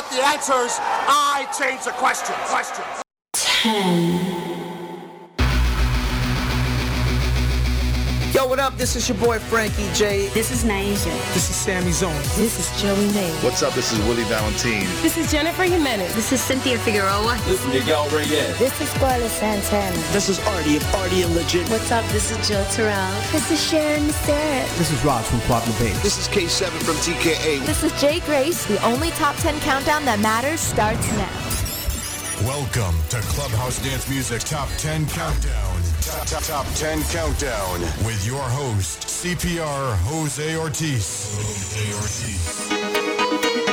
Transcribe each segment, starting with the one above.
got the answers. I change the questions. Questions. Yo, what up? This is your boy Frankie J. This is Naisha. This is Sammy Zone. This is Joey May. What's up? This is Willie Valentine. This is Jennifer Jimenez. This is Cynthia Figueroa. This is Miguel Reyes. This is Carla Santana. This is Artie of Artie and Legit. What's up? This is Jill Terrell. This is Sharon Sarah. This is Raj from Quattro Bass. This is K7 from TKA. This is Jay Grace. The only top 10 countdown that matters starts now. Welcome to Clubhouse Dance Music Top 10 Countdown. Top, top, top 10 Countdown with your host, CPR Jose Ortiz. Jose Ortiz.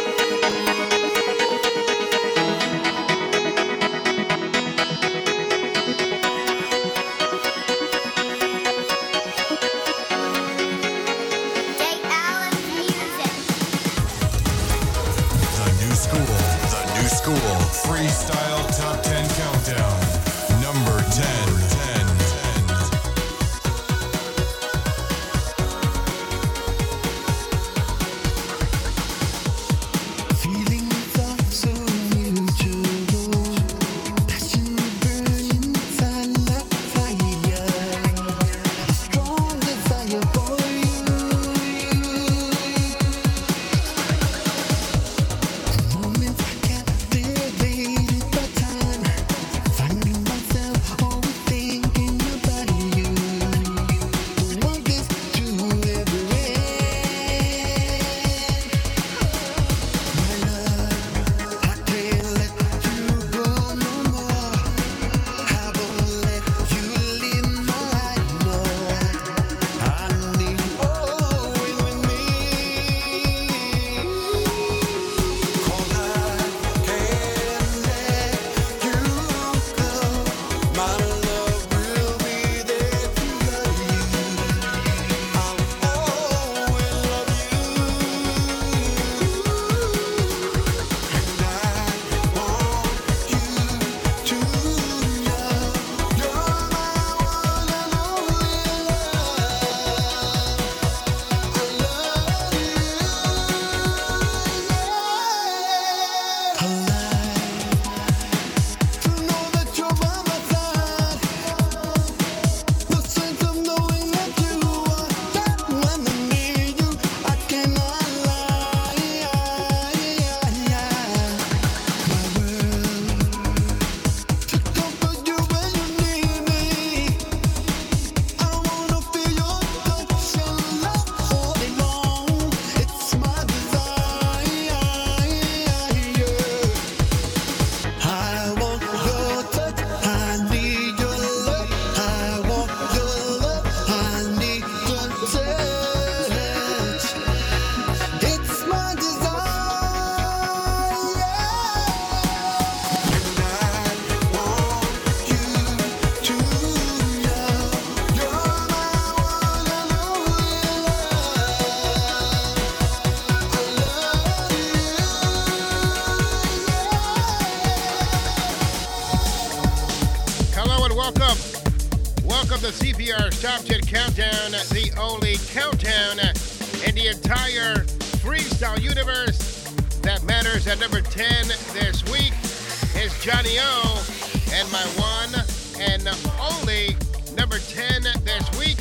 show and my one and only number 10 this week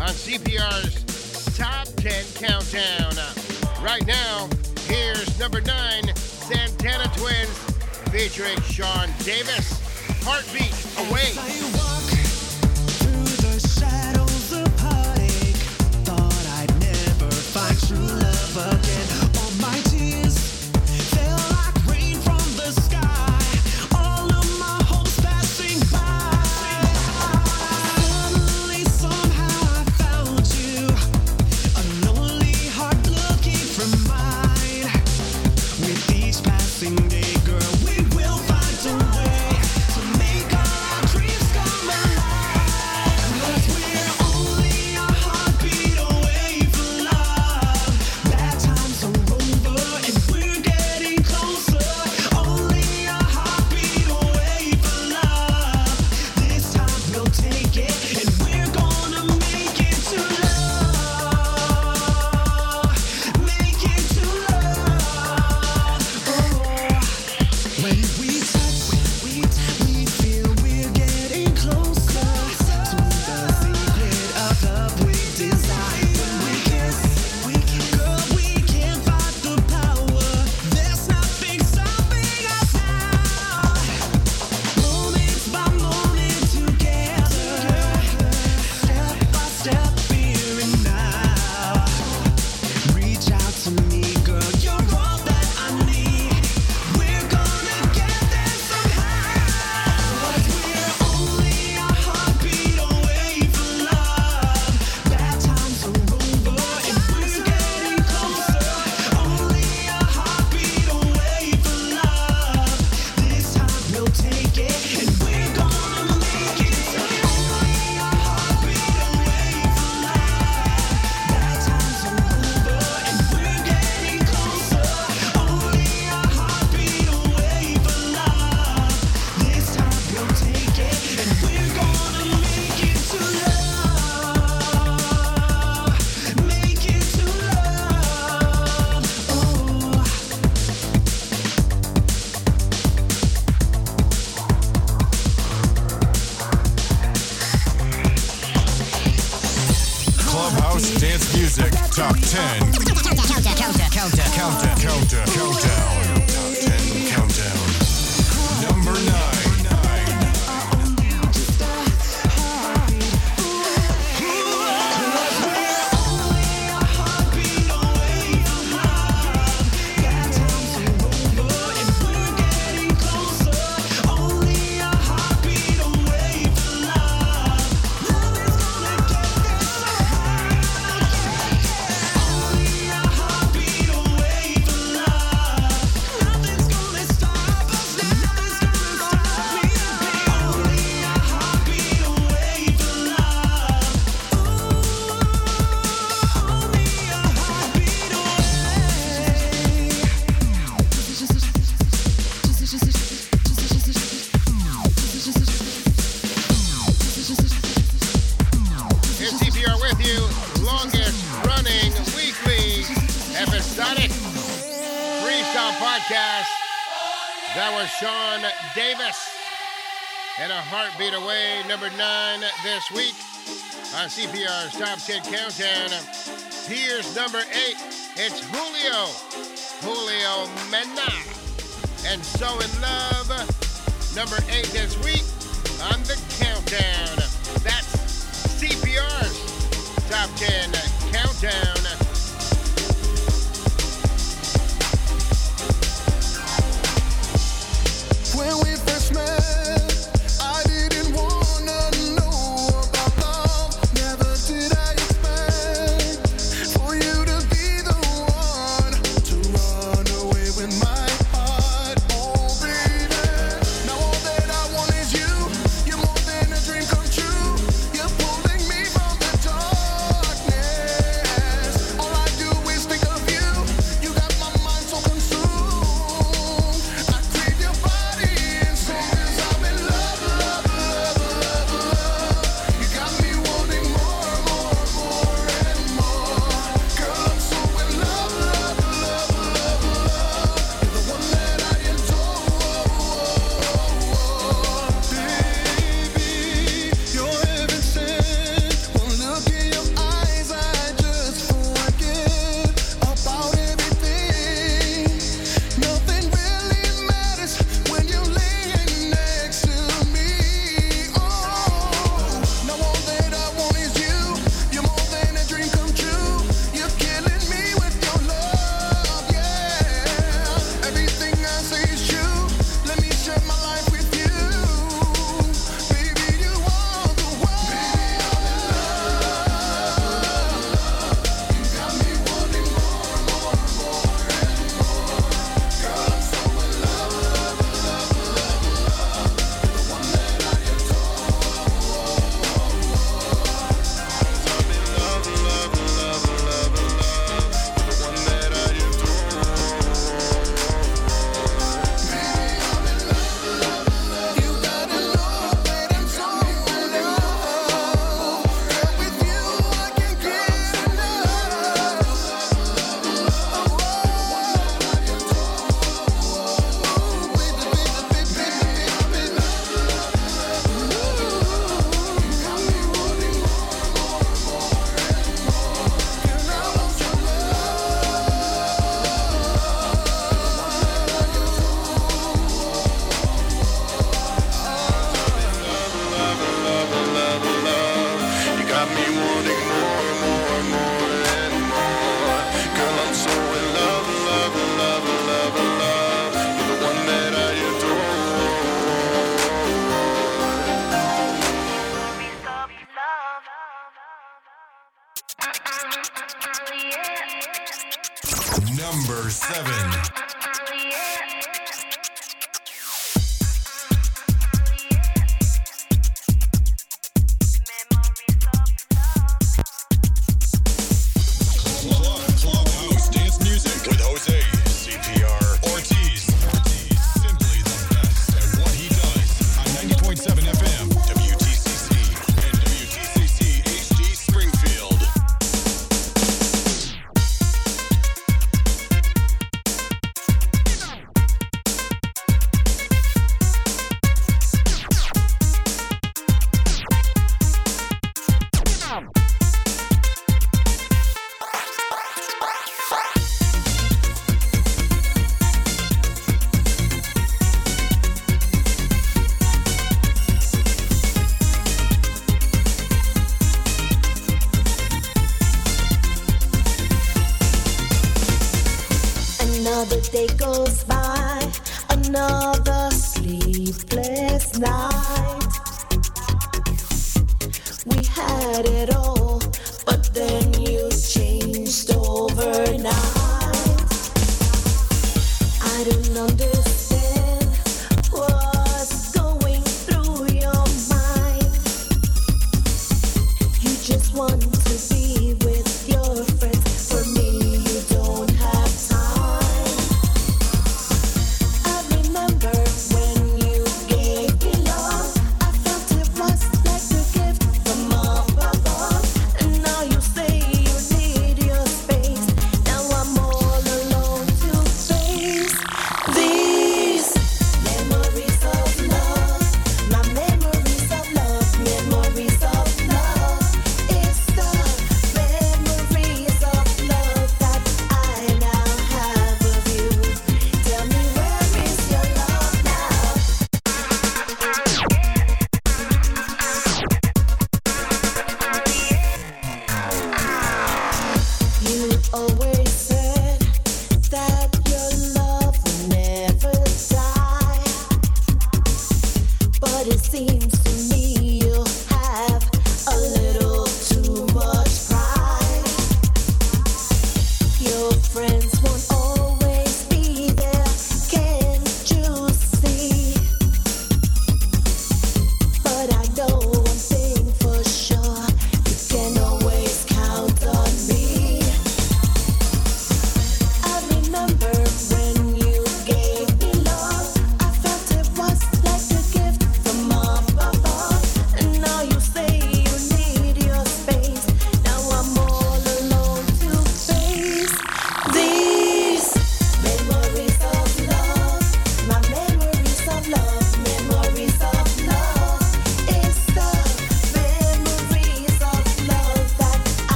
on CPR's Top 10 Countdown. Right now, here's number 9, Santana Twins, featuring Sean Davis. Heartbeat Away. number nine this week on CPR's Top 10 Countdown. Here's number eight. It's Julio, Julio Mena, and So in Love. Number eight this week on the Countdown. That's CPR's Top 10 Countdown.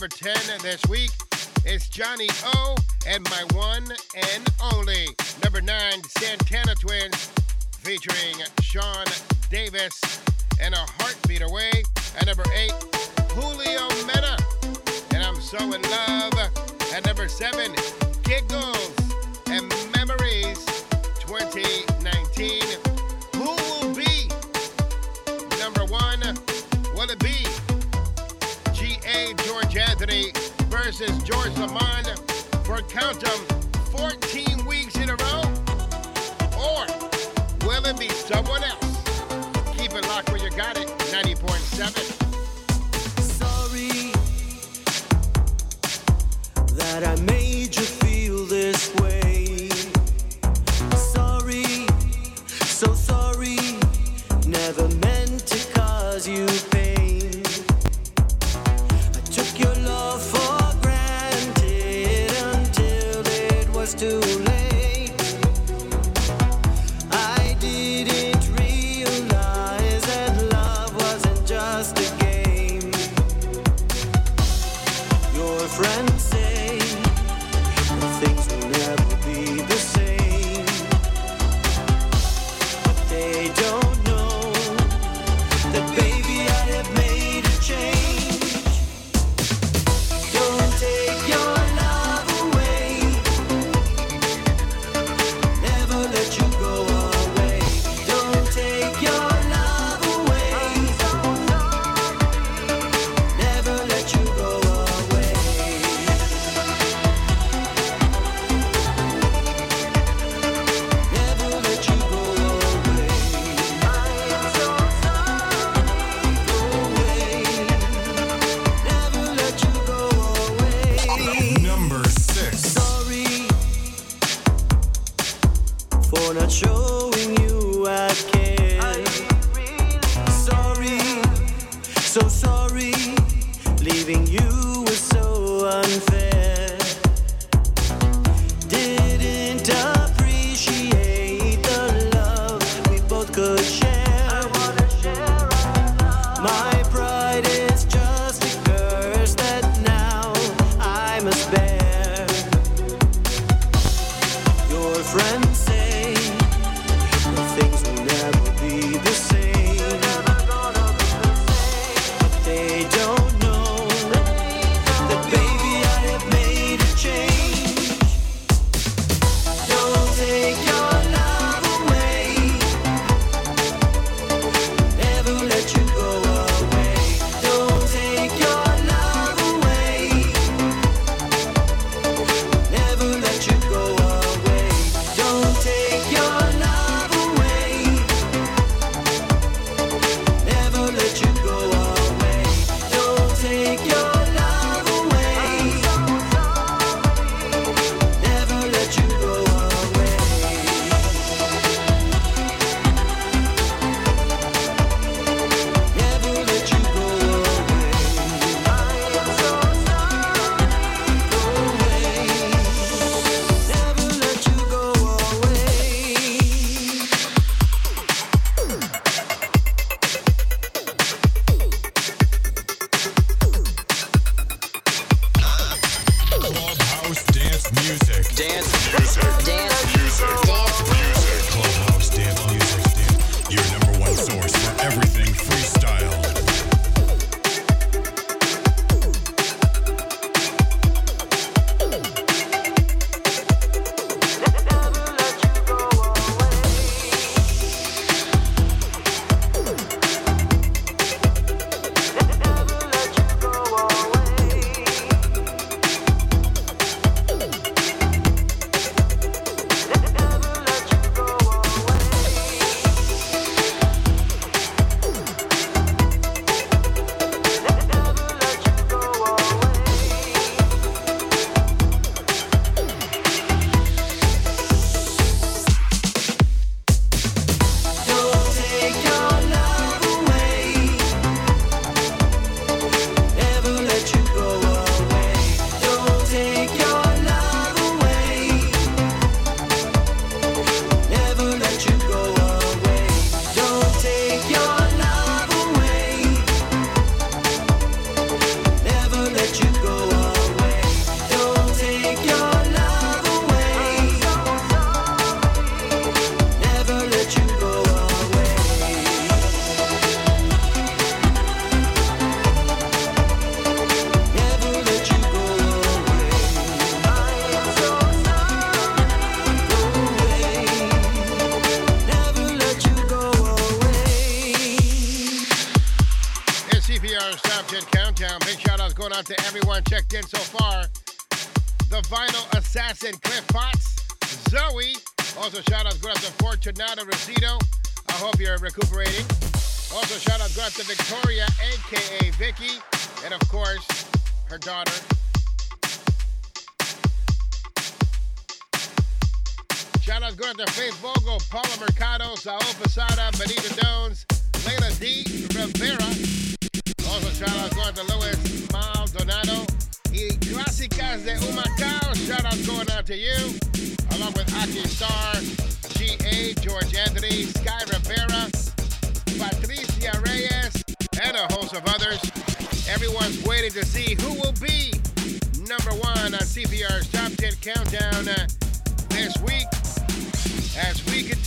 number 10. this anyone else. Keep it locked where you got it. 90.7. Sorry that I made you.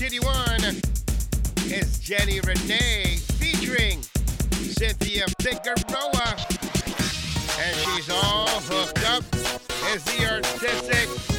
1981 is Jenny Renee featuring Cynthia Figueroa. And she's all hooked up, is the artistic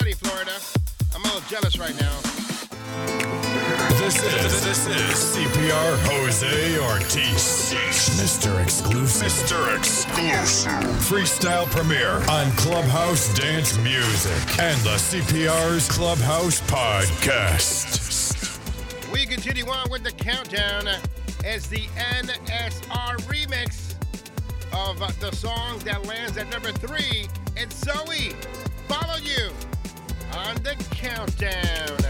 Florida. I'm a little jealous right now. This is, this is CPR Jose Ortiz. Mr. Exclusive. Mr. Exclusive. Freestyle premiere on Clubhouse Dance Music and the CPR's Clubhouse Podcast. We continue on with the countdown as the NSR remix of the song that lands at number three. And Zoe, follow you on the countdown.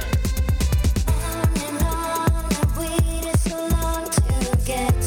I would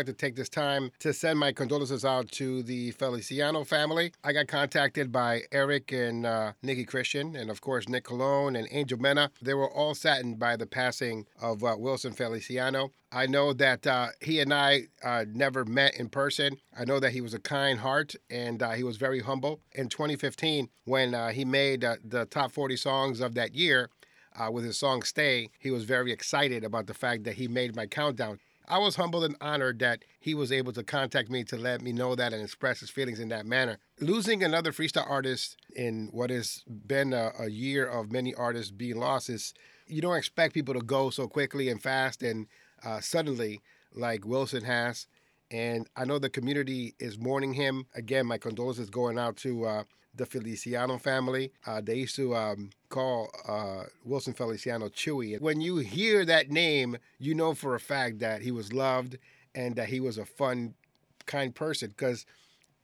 like to take this time to send my condolences out to the Feliciano family. I got contacted by Eric and uh, Nikki Christian, and of course Nick Colon and Angel Mena. They were all saddened by the passing of uh, Wilson Feliciano. I know that uh, he and I uh, never met in person. I know that he was a kind heart and uh, he was very humble. In 2015, when uh, he made uh, the top 40 songs of that year, uh, with his song Stay, he was very excited about the fact that he made my countdown. I was humbled and honored that he was able to contact me to let me know that and express his feelings in that manner. Losing another freestyle artist in what has been a, a year of many artists being lost is you don't expect people to go so quickly and fast and uh, suddenly like Wilson has. And I know the community is mourning him. Again, my condolences going out to uh, the Feliciano family. Uh, they used to um, call uh, Wilson Feliciano Chewy. When you hear that name, you know for a fact that he was loved and that he was a fun, kind person. Because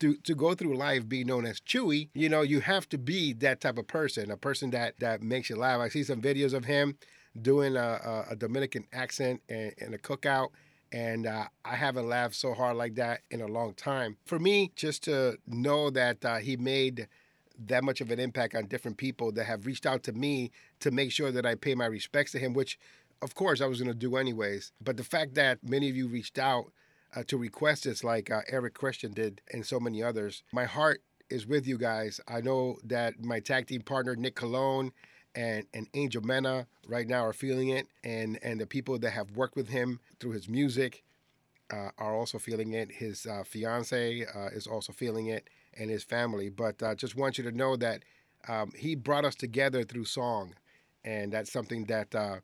to, to go through life being known as Chewy, you know, you have to be that type of person, a person that, that makes you laugh. I see some videos of him doing a, a, Dominican accent and, and a cookout and uh, I haven't laughed so hard like that in a long time. For me, just to know that uh, he made that much of an impact on different people that have reached out to me to make sure that I pay my respects to him, which of course I was going to do anyways. But the fact that many of you reached out uh, to request this, like uh, Eric Christian did, and so many others, my heart is with you guys. I know that my tag team partner, Nick Colon, and, and Angel Mena right now are feeling it, and and the people that have worked with him through his music uh, are also feeling it. His uh, fiance uh, is also feeling it, and his family. But I just want you to know that um, he brought us together through song, and that's something that uh,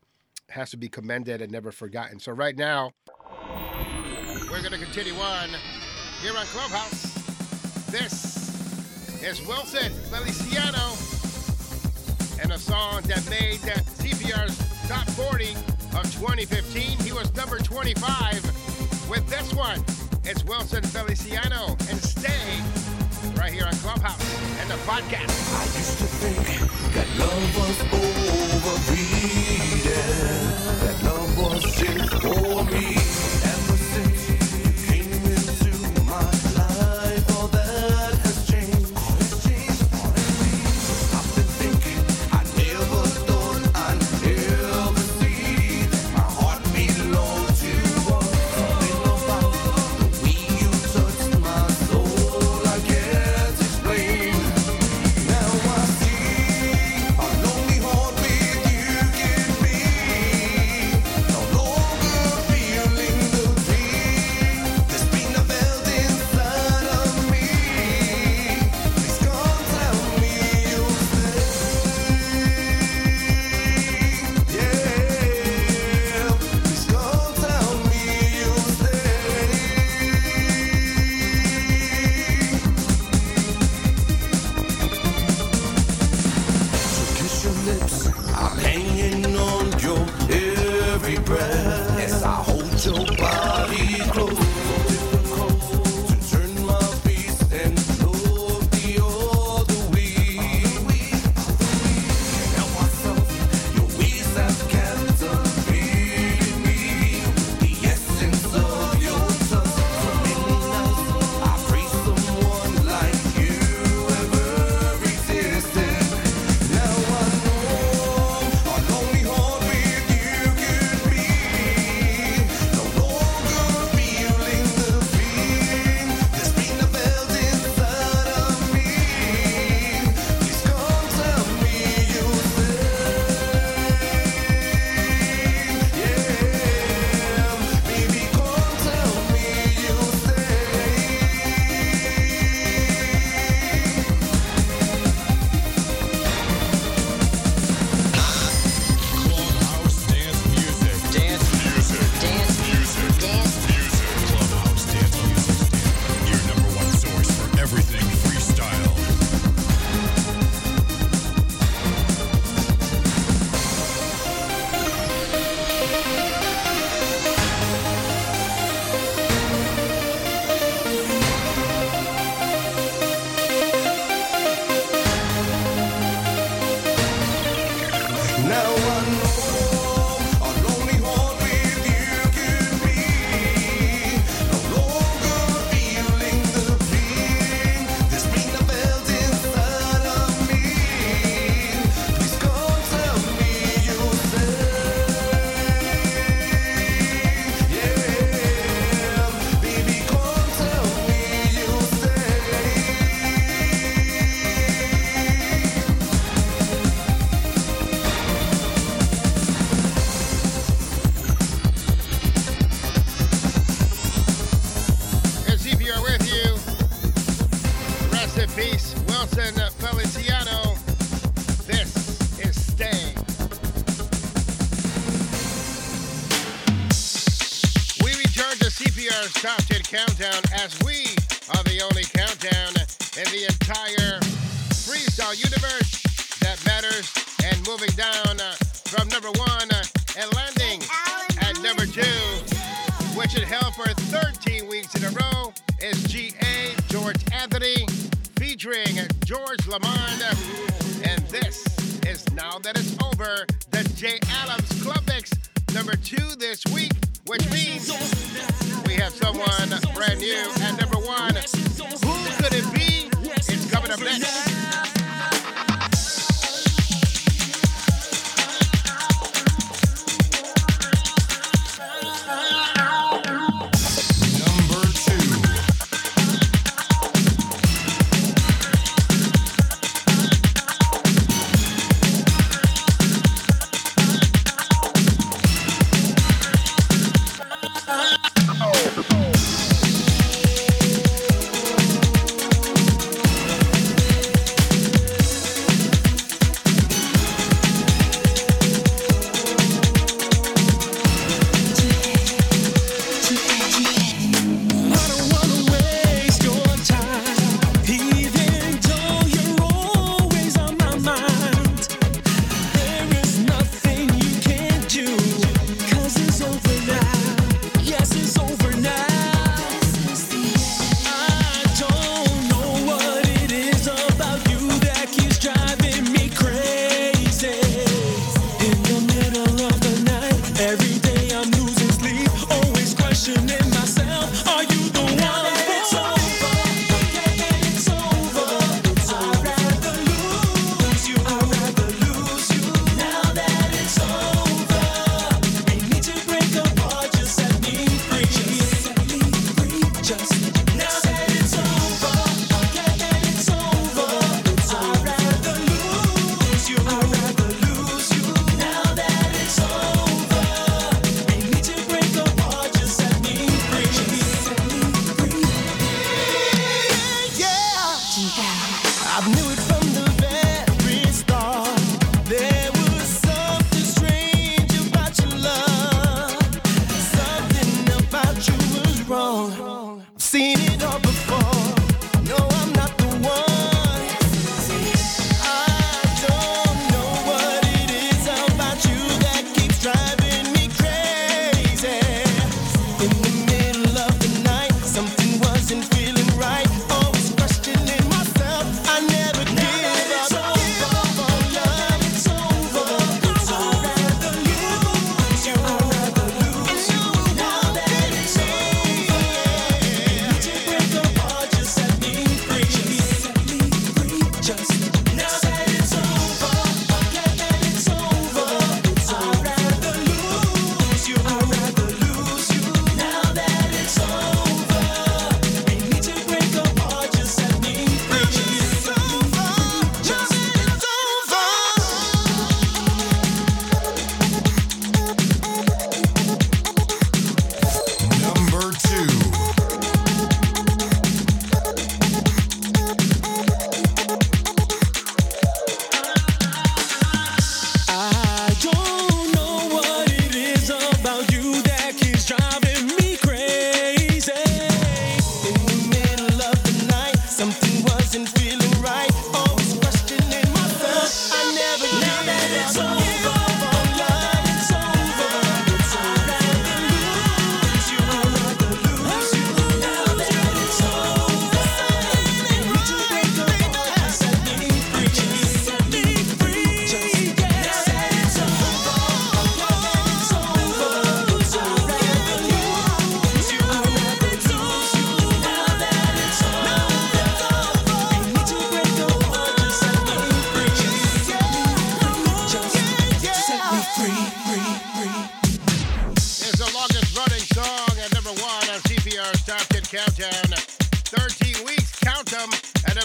has to be commended and never forgotten. So right now, we're going to continue on here on Clubhouse. This is Wilson Feliciano and a song that made CPR's top 40 of 2015. He was number 25 with this one. It's Wilson Feliciano and Stay right here on Clubhouse and the podcast. I used to think that love was overrated, that love was just for me.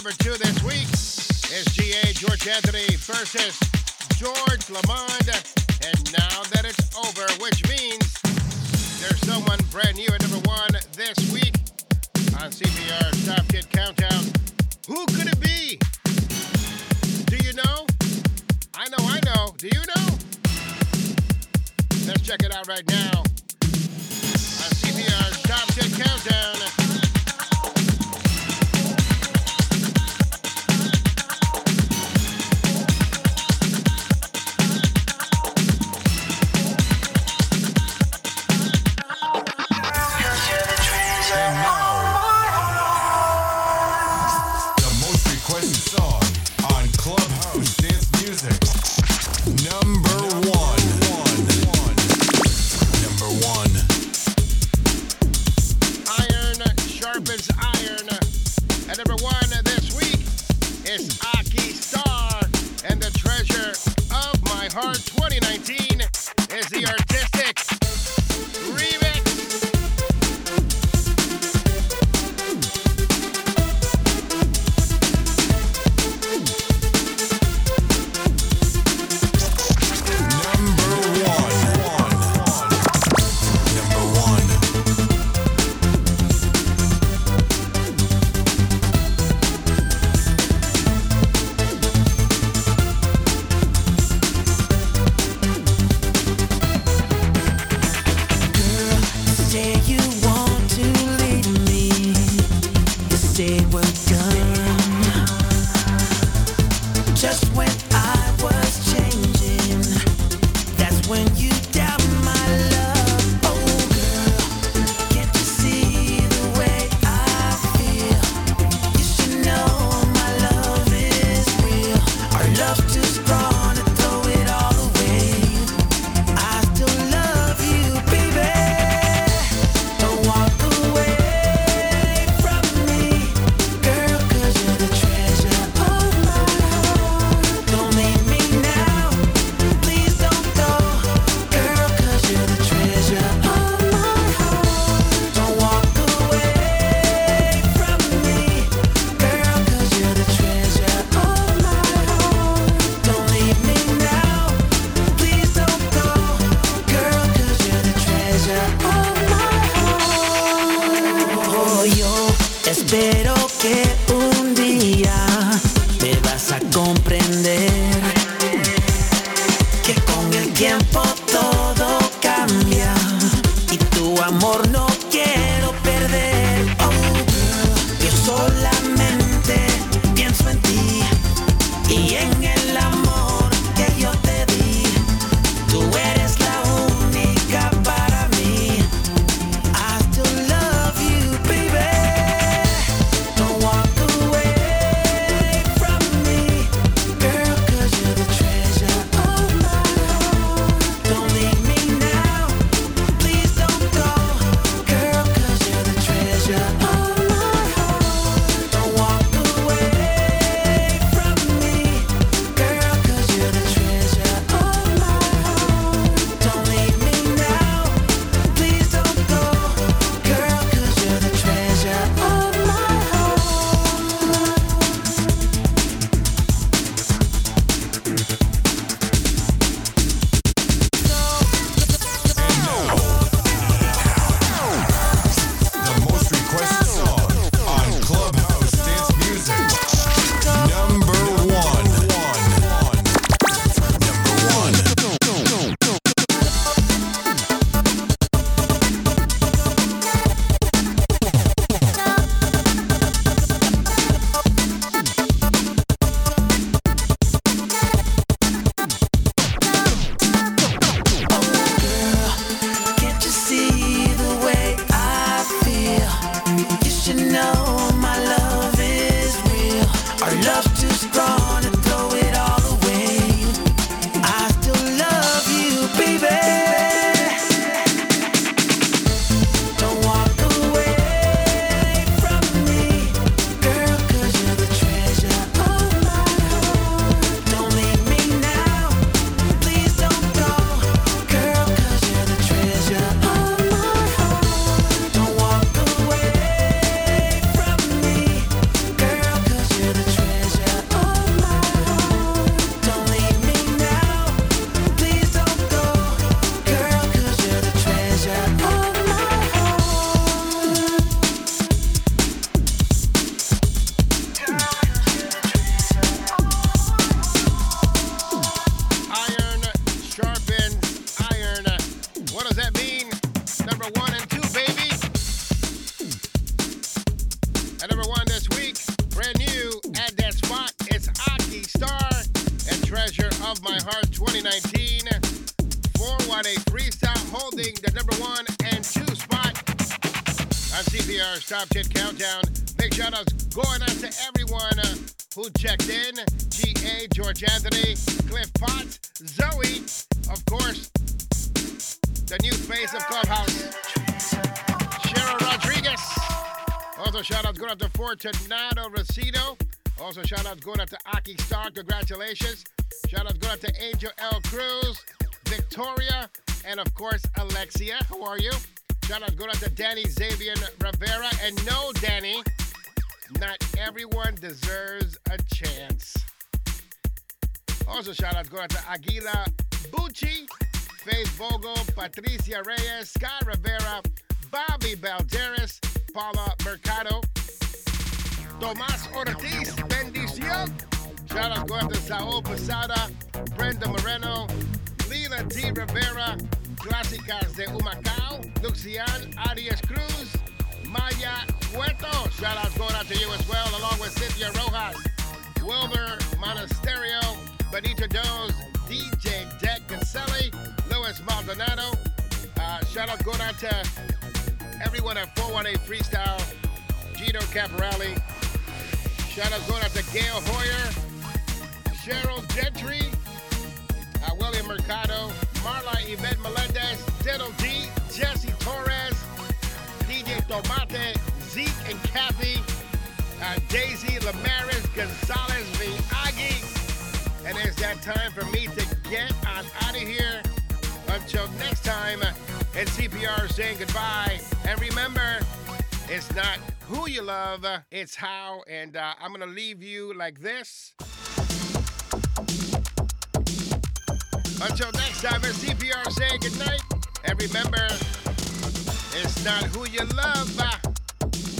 number two this week is GA George Anthony versus George Lamond. And now that it's over, which means there's someone brand new at number one this week on C. P. R. Top Kid Countdown. Who could it be? Do you know? I know, I know. Do you know? Let's check it out right now. When you Freestyle holding the number one and two spot on CPR's Top 10 Countdown. Big shout outs going out to everyone uh, who checked in. GA, George Anthony, Cliff Potts, Zoe, of course, the new face of Clubhouse, Cheryl Rodriguez. Also, shout outs going out to Fortunato Rosito. Also, shout outs going out to Aki Star. Congratulations. Shout outs going out to Angel L. Cruz, Victoria, and of course, Alexia. How are you? Shout out going out to Danny Xavier Rivera. And no, Danny, not everyone deserves a chance. Also, shout out out to Aguila Bucci, Faith Vogel, Patricia Reyes, Scott Rivera, Bobby Balderas, Paula Mercado, Tomas Ortiz, Bendición. Shout out going out to Saul Posada, Brenda Moreno, Lila D. Rivera, Clásicas de Humacao, Lucian Arias Cruz, Maya Huerto. Shout out going out to you as well, along with Cynthia Rojas, Wilbur Monasterio, Benito Doze, DJ Deck Caselli, Luis Maldonado. Uh, shout out going out to everyone at 418 Freestyle, Gino Caporelli. Shout out going out to Gail Hoyer, Cheryl Gentry, uh, William Mercado, Marla Yvette Melendez, Ditto D, Jesse Torres, DJ Tomate, Zeke and Kathy, uh, Daisy Lamaris, Gonzalez Viagi. And it's that time for me to get on out of here. Until next time, it's CPR saying goodbye. And remember, it's not who you love, it's how. And uh, I'm going to leave you like this. Until next time, it's CPR saying goodnight. And remember, it's not who you love, uh,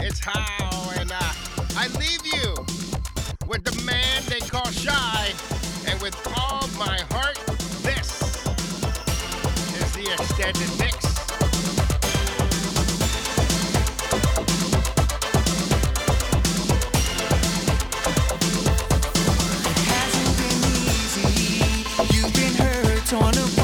it's how. And uh, I leave you with the man they call Shy. And with all my heart, this is the extended mix. Torn apart,